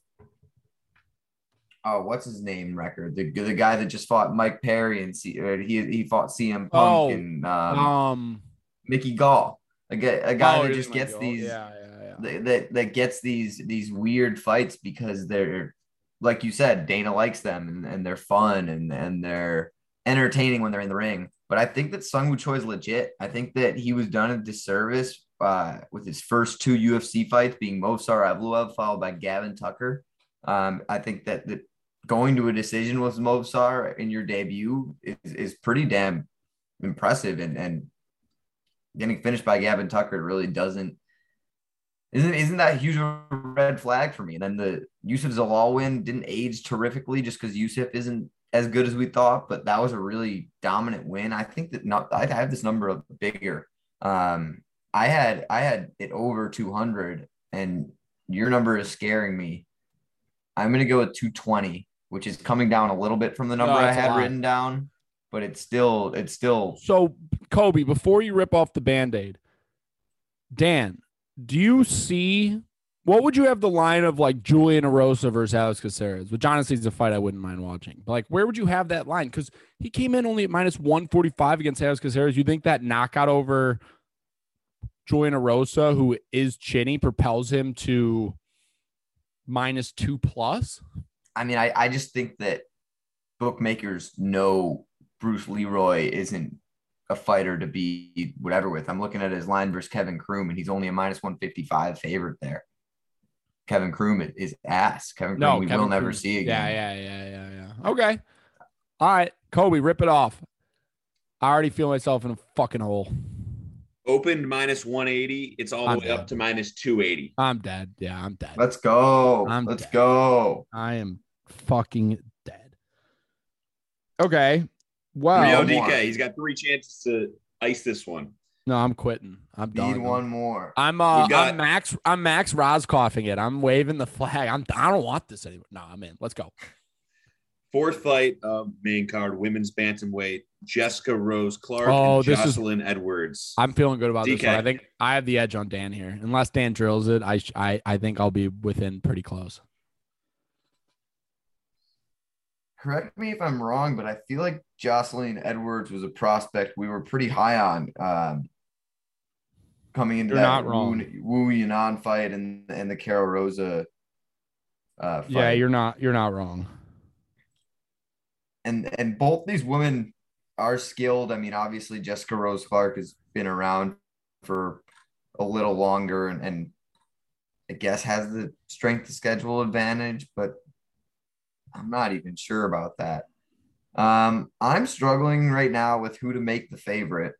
oh, what's his name record? The the guy that just fought Mike Perry and C, or he he fought CM Punk Oh, and um, Um, Mickey Gall, a guy, a guy oh, that just gets Michael. these Yeah, yeah, yeah. that, that that gets these these weird fights because they're like you said, Dana likes them and, and they're fun and and they're entertaining when they're in the ring. But I think that Sung Choi is legit. I think that he was done a disservice uh, with his first two UFC fights being Movsar Evloev followed by Gavin Tucker. Um, I think that going to a decision with Movsar in your debut is, is pretty damn impressive and and getting finished by Gavin Tucker really doesn't isn't isn't that a huge red flag for me? And then the Youssef Zalal win didn't age terrifically just because Youssef isn't as good as we thought, but that was a really dominant win. I think that not I have this number of bigger. Um, I had I had it over 200, and your number is scaring me. I'm gonna go with 220, which is coming down a little bit from the number No, I had written down, but it's still it's still So, Kobe, before you rip off the band aid, Dan, do you see what would you have the line of like Julian Erosa versus Alex Caceres? Which honestly is a fight I wouldn't mind watching. But like, where would you have that line? Because he came in only at minus 145 against Alex Caceres. You think that knockout over Julian Erosa, who is chinny, propels him to minus two plus? I mean, I, I just think that bookmakers know Bruce Leroy isn't a fighter to be whatever with. I'm looking at his line versus Kevin Croom, and he's only a minus 155 favorite there. Kevin Croom is- is ass. Kevin Croom, we Kevin will never Kroos- see again. Yeah, yeah, yeah, yeah, yeah. Okay. All right, Kobe, rip it off. I already feel myself in a fucking hole. Opened minus 180. It's all the I'm way dead. up to minus 280. I'm dead. Yeah, I'm dead. Let's go. I'm Let's dead. go. I am fucking dead. Okay. Well, Rio DK, more. he's got three chances to ice this one. no, I'm quitting. I'm done. Need one more. I'm uh, We got- I'm Max. I'm Max Rohskopfing it. I'm waving the flag. I'm. I don't want this anymore. No, I'm in. Let's go. Fourth fight of main card, women's bantamweight, Jessica Rose Clark Oh, and this is- Jocelyn Edwards. I'm feeling good about this one. I think I have the edge on Dan here. Unless Dan drills it, I I I think I'll be within pretty close. Correct me if I'm wrong, but I feel like Jocelyn Edwards was a prospect we were pretty high on um, coming into You're that. Wu, Wu Yanan fight and and the Karol Rosa uh, fight. Yeah, you're not. You're not wrong. and and both these women are skilled. I mean, obviously Jessica Rose Clark has been around for a little longer and, and I guess has the strength to schedule advantage, but I'm not even sure about that. Um, I'm struggling right now with who to make the favorite.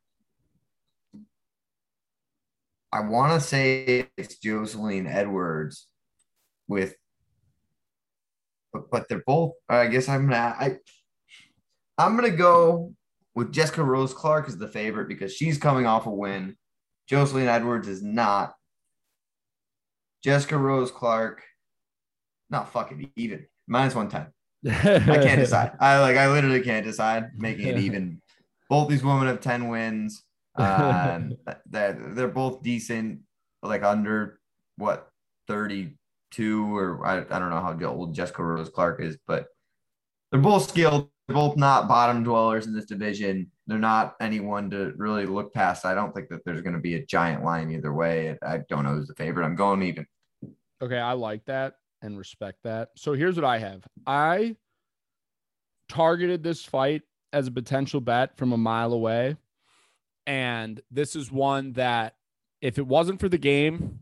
I want to say it's Jocelyn Edwards with, but, but they're both. I guess I'm gonna. I I'm gonna go with Jessica Rose Clark as the favorite because she's coming off a win. Jocelyn Edwards is not. Jessica Rose Clark, not fucking even minus one ten. I can't decide. I like. I literally can't decide. Making it even. Both these women have ten wins. Um, they're, they're both decent. Like under what thirty two or I, I don't know how old Jessica Rose Clark is, but they're both skilled. They're both not bottom dwellers in this division. They're not anyone to really look past. I don't think that there's going to be a giant line either way. I don't know who's the favorite. I'm going even. Okay, I like that and respect that. So here's what I have. I targeted this fight as a potential bet from a mile away. And this is one that if it wasn't for the game,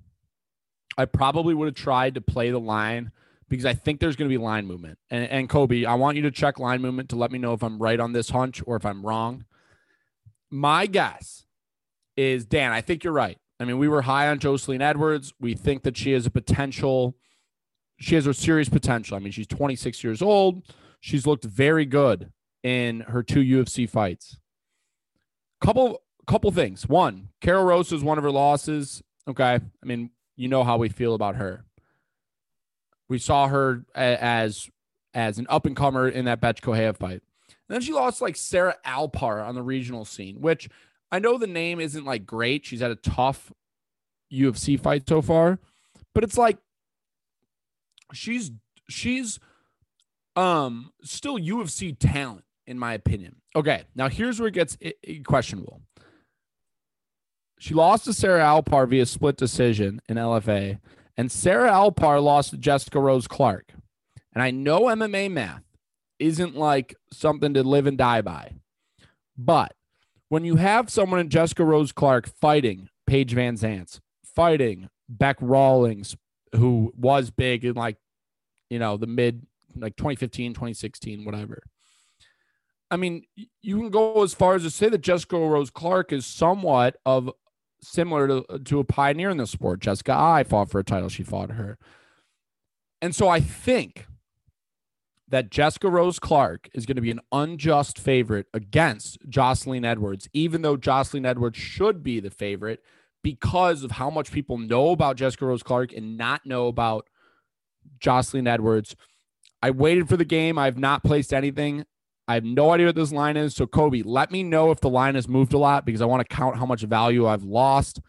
I probably would have tried to play the line because I think there's going to be line movement. And, and Kobe, I want you to check line movement to let me know if I'm right on this hunch or if I'm wrong. My guess is Dan, I think you're right. I mean, we were high on Jocelyn Edwards. We think that she has a potential, she has a serious potential. I mean, she's 26 years old. She's looked very good in her two UFC fights. Couple couple things. One, Karol Rosa is one of her losses. Okay. I mean, you know how we feel about her. We saw her as as an up and comer in that Bethe Correia fight. And then she lost like Sarah Alpar on the regional scene, which I know the name isn't like great. She's had a tough UFC fight so far, but it's like she's she's um still UFC talent in my opinion. Okay, now here's where it gets questionable. She lost to Sarah Alpar via split decision in LFA, and Sarah Alpar lost to Jessica Rose Clark. And I know MMA math isn't like something to live and die by, but when you have someone in Jessica Rose Clark fighting Paige Van VanZant, fighting Beck Rawlings, who was big in like, you know, the mid like 2015, 2016, whatever. I mean, you can go as far as to say that Jessica Rose Clark is somewhat of similar to, to a pioneer in the sport. Jessica I fought for a title. She fought her. And so I think that Jessica Rose Clark is going to be an unjust favorite against Jocelyn Edwards, even though Jocelyn Edwards should be the favorite because of how much people know about Jessica Rose Clark and not know about Jocelyn Edwards. I waited for the game. I have not placed anything. I have no idea what this line is. So, Kobe, let me know if the line has moved a lot because I want to count how much value I've lost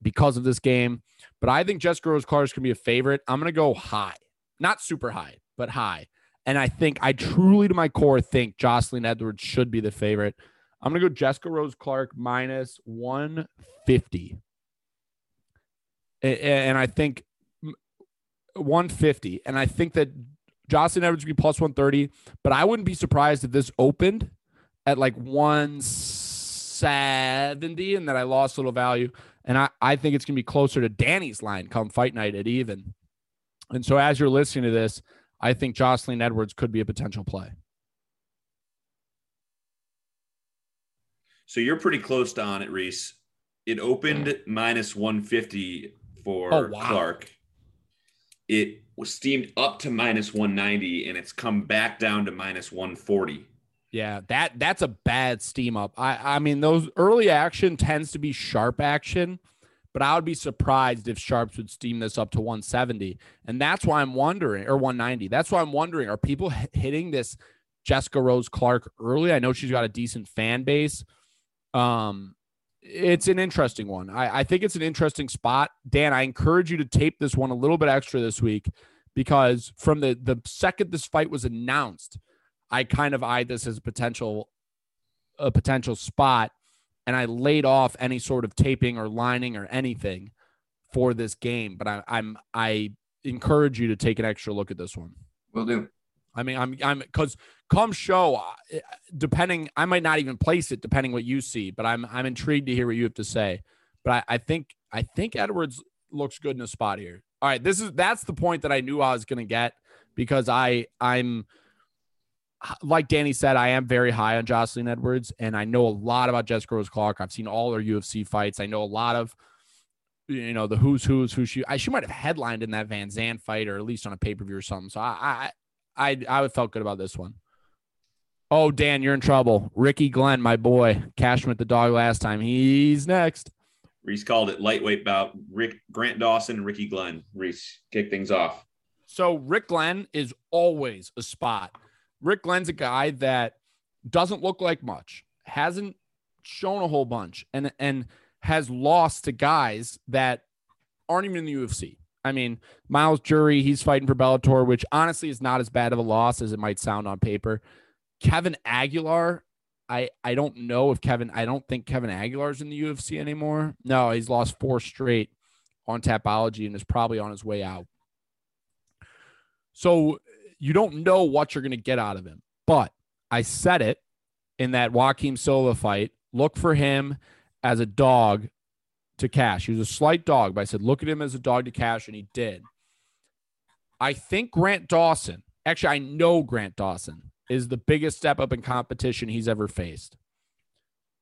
because of this game. But I think Jessica Rose Clark is going to be a favorite. I'm going to go high, not super high, but high. And I think I truly, to my core, think Jocelyn Edwards should be the favorite. I'm going to go Jessica Rose Clark minus 150. And I think 150. And I think that Jocelyn Edwards would be plus 130, but I wouldn't be surprised if this opened at like 170 and that I lost a little value. And I, I think it's going to be closer to Danny's line come fight night at even. And so as you're listening to this, I think Jocelyn Edwards could be a potential play. So you're pretty close to on it, Reese. It opened minus 150 for oh, wow. Clark. It was steamed up to minus 190 and it's come back down to minus 140. Yeah, that that's a bad steam up. I I mean those early action tends to be sharp action, but I would be surprised if sharps would steam this up to 170. And that's why I'm wondering or 190. That's why I'm wondering are people hitting this Jessica Rose Clark early? I know she's got a decent fan base. Um it's an interesting one. I, I think it's an interesting spot. Dan, I encourage you to tape this one a little bit extra this week because from the the second this fight was announced, I kind of eyed this as a potential a potential spot and I laid off any sort of taping or lining or anything for this game. But I, I'm I encourage you to take an extra look at this one. Will do. I mean, I'm I'm because come show, uh, depending, I might not even place it depending what you see, but I'm I'm intrigued to hear what you have to say. But I, I think I think Edwards looks good in a spot here. All right, this is that's the point that I knew I was going to get because I I'm like Danny said, I am very high on Jocelyn Edwards, and I know a lot about Jessica Rose Clark. I've seen all her UFC fights. I know a lot of you know the who's who's who she I she might have headlined in that VanZant fight or at least on a pay per view or something. So I I I I would felt good about this one. Oh Dan, you're in trouble. Ricky Glenn, my boy, cashed with the dog last time. He's next. Reese called it lightweight bout. Rick Grant Dawson and Ricky Glenn. Reese kick things off. So Rick Glenn is always a spot. Rick Glenn's a guy that doesn't look like much, hasn't shown a whole bunch, and and has lost to guys that aren't even in the UFC. I mean, Myles Jury, he's fighting for Bellator, which honestly is not as bad of a loss as it might sound on paper. Kevin Aguilar, I I don't know if Kevin, I don't think Kevin Aguilar's in the UFC anymore. No, he's lost four straight on Tapology and is probably on his way out. So you don't know what you're going to get out of him. But I said it in that Joaquim Silva fight. Look for him as a dog to cash. He was a slight dog, but I said, look at him as a dog to cash, and he did. I think Grant Dawson, actually, I know Grant Dawson is the biggest step up in competition he's ever faced.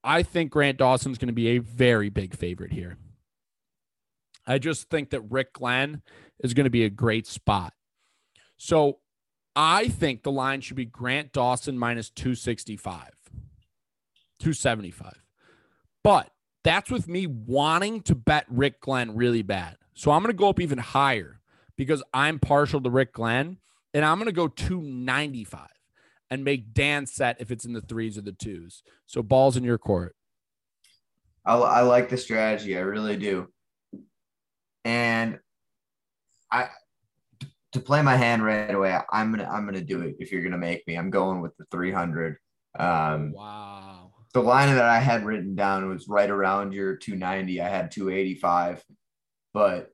I think Grant Dawson's going to be a very big favorite here. I just think that Rick Glenn is going to be a great spot. So I think the line should be Grant Dawson minus 265, 275. But that's with me wanting to bet Rick Glenn really bad. So I'm going to go up even higher because I'm partial to Rick Glenn and I'm going to go 295 and make Dan set if it's in the threes or the twos. So balls in your court. I, I like the strategy. I really do. And I to play my hand right away, I'm gonna I'm gonna do it. If you're gonna make me, I'm going with the 300. Um, wow. The line that I had written down was right around your 290. I had 285, but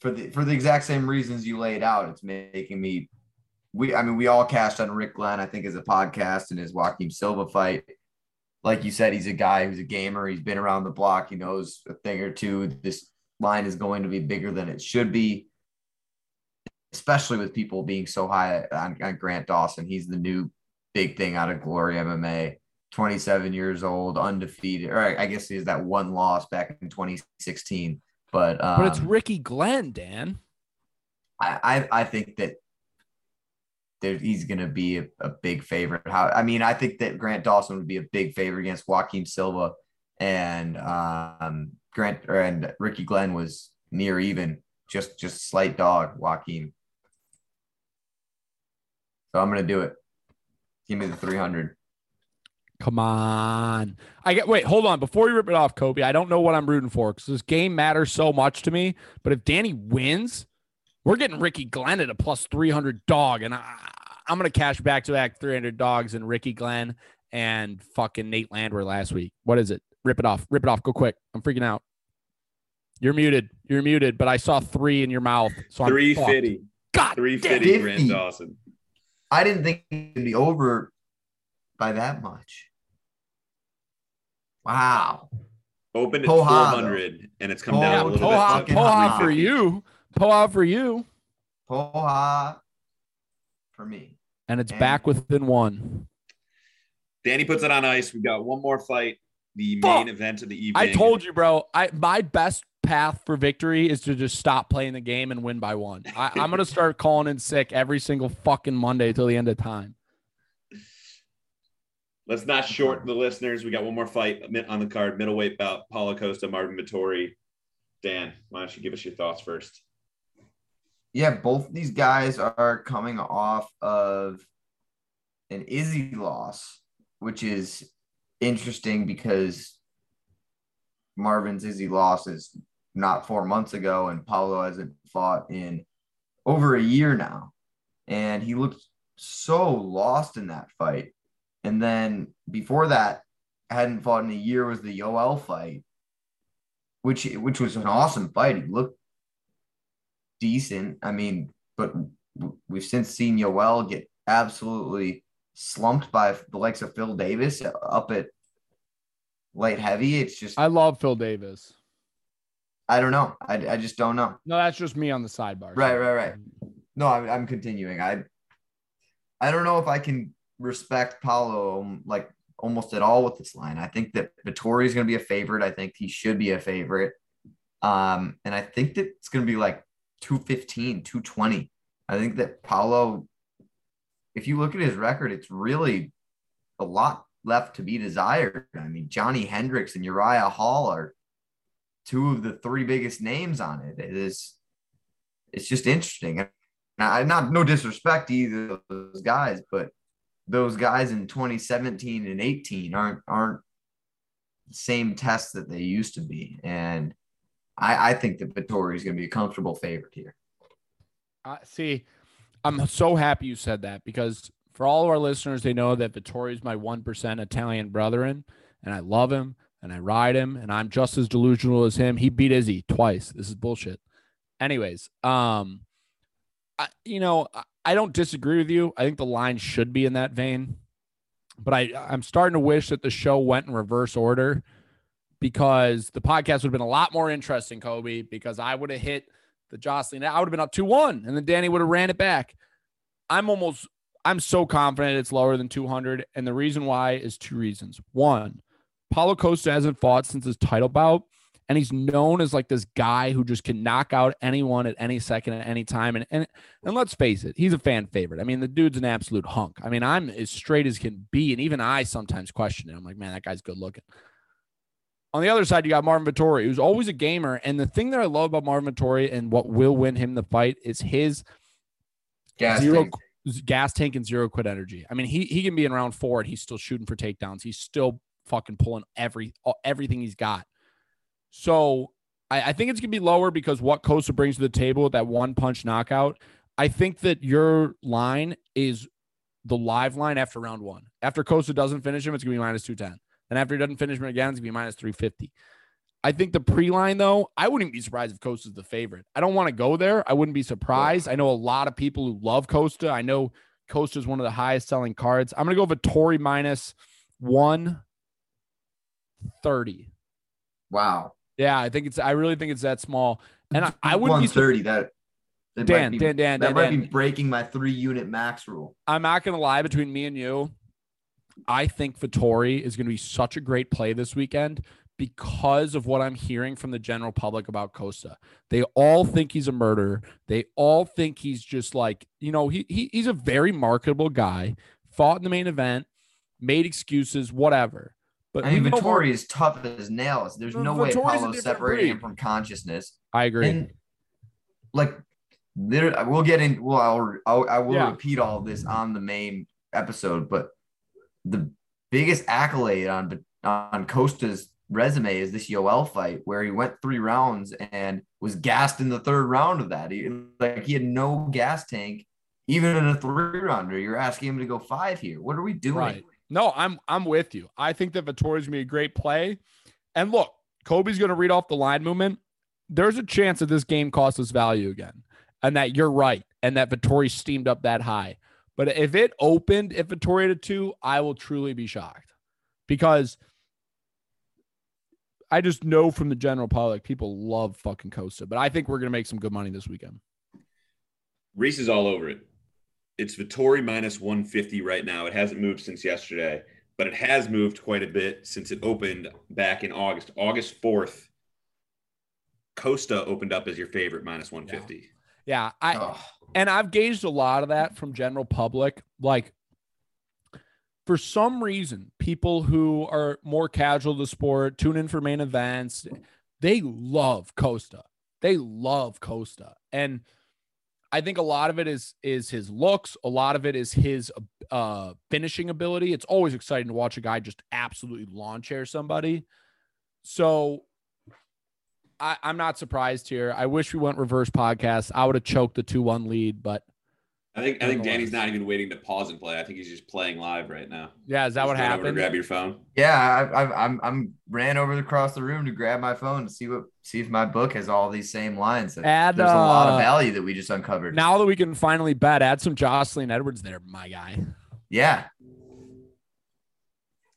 for the for the exact same reasons you laid out, it's making me. We I mean we all cashed on Rick Glenn. I think as a podcast and his Joaquim Silva fight. Like you said, he's a guy who's a gamer. He's been around the block. He knows a thing or two. This line is going to be bigger than it should be especially with people being so high on, on Grant Dawson. He's the new big thing out of Glory MMA. 27 years old, undefeated. Or I guess he has that one loss back in 2016. But um, but it's um, Ricky Glenn, Dan. I I, I think that there, he's going to be a, a, big favorite. How I mean, I think that Grant Dawson would be a big favorite against Joaquim Silva, and um, Grant or, and Ricky Glenn was near even, just just slight dog Joaquim. So I'm gonna do it. Give me the 300. Come on. I get wait, hold on. Before you rip it off, Kobe, I don't know what I'm rooting for because this game matters so much to me. But if Danny wins, we're getting Ricky Glenn at a plus 300 dog. And I, I'm going to cash back to back 300 dogs and Ricky Glenn and fucking Nate Landwehr last week. What is it? Rip it off. Rip it off. Go quick. I'm freaking out. You're muted. You're muted, but I saw three in your mouth. So 350. God 350 Grant Dawson. I didn't think it'd be over by that much. Wow. Opened at Poha, 400 though. and it's come down a little Poha, bit. Poha for you. Poha for you. Poha for me. And it's and back within one. Danny puts it on ice. We've got one more fight. The main event of the evening. I told you, bro. I my best path for victory is to just stop playing the game and win by one. I, am gonna start calling in sick every single fucking Monday till the end of time. Let's not short the listeners. We got one more fight on the card, middleweight bout, Paulo Costa, Marvin Vettori. Dan, why don't you give us your thoughts first? Yeah, both these guys are coming off of an Izzy loss, which is interesting because Marvin's Izzy loss is not four months ago, and Paulo hasn't fought in over a year now. And he looked so lost in that fight. And then before that, hadn't fought in a year was the Yoel fight, which which was an awesome fight. He looked decent. I mean, but we've since seen Yoel get absolutely slumped by the likes of Phil Davis up at light heavy. It's just I love Phil Davis. I don't know. I, I just don't know. No, that's just me on the sidebar. Right, right, right. No, I'm, I'm continuing. I I don't know if I can respect Paulo um, like almost at all with this line. I think that Vettori is going to be a favorite. I think he should be a favorite. Um, and I think that it's going to be like 215, 220. I think that Paulo, if you look at his record, it's really a lot left to be desired. I mean, Johnny Hendricks and Uriah Hall are two of the three biggest names on it. It is, it's just interesting. I, not no disrespect to either of those guys, but those guys in 2017 and 18 aren't aren't the same tests that they used to be. And I, I think that Vettori is going to be a comfortable favorite here. Uh, see, I'm so happy you said that because for all of our listeners, they know that Vettori is my 1% Italian brethren, and I love him and I ride him, and I'm just as delusional as him. He beat Izzy twice. This is bullshit. Anyways, um, I, you know, I don't disagree with you. I think the line should be in that vein, but I I'm starting to wish that the show went in reverse order because the podcast would have been a lot more interesting, Kobe, because I would have hit the jostling. I would have been up 2 1, and then Danny would have ran it back. I'm almost, I'm so confident it's lower than 200. And the reason why is two reasons. One, Paulo Costa hasn't fought since his title bout and he's known as like this guy who just can knock out anyone at any second at any time. And and and let's face it, he's a fan favorite. I mean, the dude's an absolute hunk. I mean, I'm as straight as can be, and even I sometimes question it. I'm like, man, that guy's good looking. On the other side, you got Marvin Vettori, who's always a gamer. And the thing that I love about Marvin Vettori and what will win him the fight is his Gas zero tank. gas tank and zero quit energy. I mean, he he can be in round four and he's still shooting for takedowns. He's still fucking pulling every everything he's got. So I, I think it's gonna be lower because what Costa brings to the table with that one punch knockout. I think that your line is the live line after round one. After Costa doesn't finish him, it's gonna be minus two ten. And after he doesn't finish it's gonna be minus three fifty. I think the pre line though, I wouldn't be surprised if Costa's the favorite. I don't want to go there. I wouldn't be surprised. I know a lot of people who love Costa. I know Costa is one of the highest selling cards. I'm gonna go Vettori minus one thirty. Wow. Yeah, I think it's. I really think it's that small, and I, I wouldn't be. sur- 130. That, that Dan, might be, Dan, Dan, that Dan, might Dan. be breaking my three unit max rule. I'm not gonna lie. Between me and you, I think Vettori is gonna be such a great play this weekend because of what I'm hearing from the general public about Costa. They all think he's a murderer. They all think he's just like you know he, he he's a very marketable guy. Fought in the main event, made excuses, whatever. But I mean, Vettori is tough as nails. There's no way Vettori's a Paulo's separating him from consciousness. I agree. And like, there, we'll get in. Well, I'll, I'll I will Yeah. repeat all this on the main episode, but the biggest accolade on on Costa's resume is this Yoel fight where he went three rounds and was gassed in the third round of that. He like he had no gas tank, even in a three rounder. You're asking him to go five here. What are we doing? Right. No, I'm I'm with you. I think that Vettori's gonna be a great play. And look, Kobe's gonna read off the line movement. There's a chance that this game costs us value again, and that you're right, and that Vettori steamed up that high. But if it opened, if Vettori had a two, I will truly be shocked because I just know from the general public, people love fucking Costa. But I think we're gonna make some good money this weekend. Reese is all over it. It's Vettori minus 150 right now. It hasn't moved since yesterday, but it has moved quite a bit since it opened back in August. August 4th, Costa opened up as your favorite minus 150. Yeah, I Ugh. and I've gauged a lot of that from general public. Like, for some reason, people who are more casual to sport, tune in for main events, they love Costa. They love Costa, and I think a lot of it is is his looks. A lot of it is his uh, finishing ability. It's always exciting to watch a guy just absolutely lawn chair somebody. So I, I'm not surprised here. I wish we went reverse podcast. I would have choked the two one lead, but I think I think Danny's not even waiting to pause and play. I think he's just playing live right now. Yeah, is that Just what going over to happened? grab your phone. Yeah, I, I, I'm I'm ran over across the room to grab my phone to see what see if my book has all these same lines. Add, There's a lot uh, of value that we just uncovered. Now that we can finally bet, add some Jocelyn Edwards there, my guy. yeah,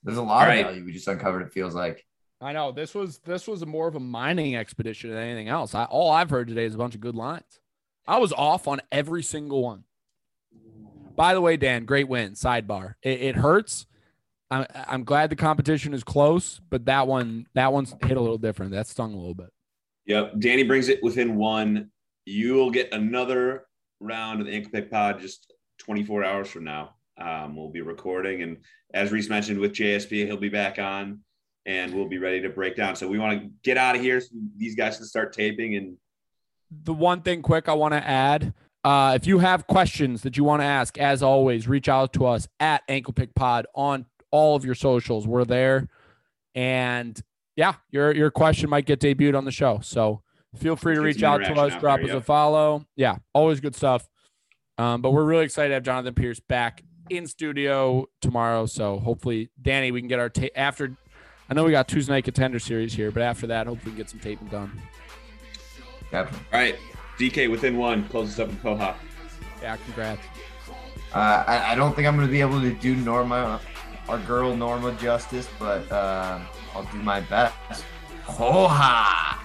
there's a lot All right. of value we just uncovered. It feels like. I know this was this was more of a mining expedition than anything else. I, all I've heard today is a bunch of good lines. I was off on every single one. By the way, Dan, great win. Sidebar. It, it hurts. I'm I'm glad the competition is close, but that one that one's hit a little different. That stung a little bit. Yep. Danny brings it within one. You will get another round of the Ankle Pick Pod just 24 hours from now. Um, we'll be recording, and as Reese mentioned with JSP, he'll be back on, and we'll be ready to break down. So we want to get out of here. So these guys can start taping, and the one thing quick I want to add. Uh, if you have questions that you want to ask, as always, reach out to us at Ankle Pick Pod on all of your socials. We're there, and yeah, your your question might get debuted on the show. So feel free to reach out to us, out drop there, us a follow. Yeah, always good stuff. Um, but we're really excited to have Jonathan Pearce back in studio tomorrow. So hopefully, Danny, we can get our tape after. I know we got Tuesday night contender series here, but after that, hopefully, we can get some taping done. Definitely. all right, DK within one. closes up in Poha. Yeah, congrats. Uh, I, I don't think I'm going to be able to do Norma, our girl Norma justice, but uh, I'll do my best. Ho-ha!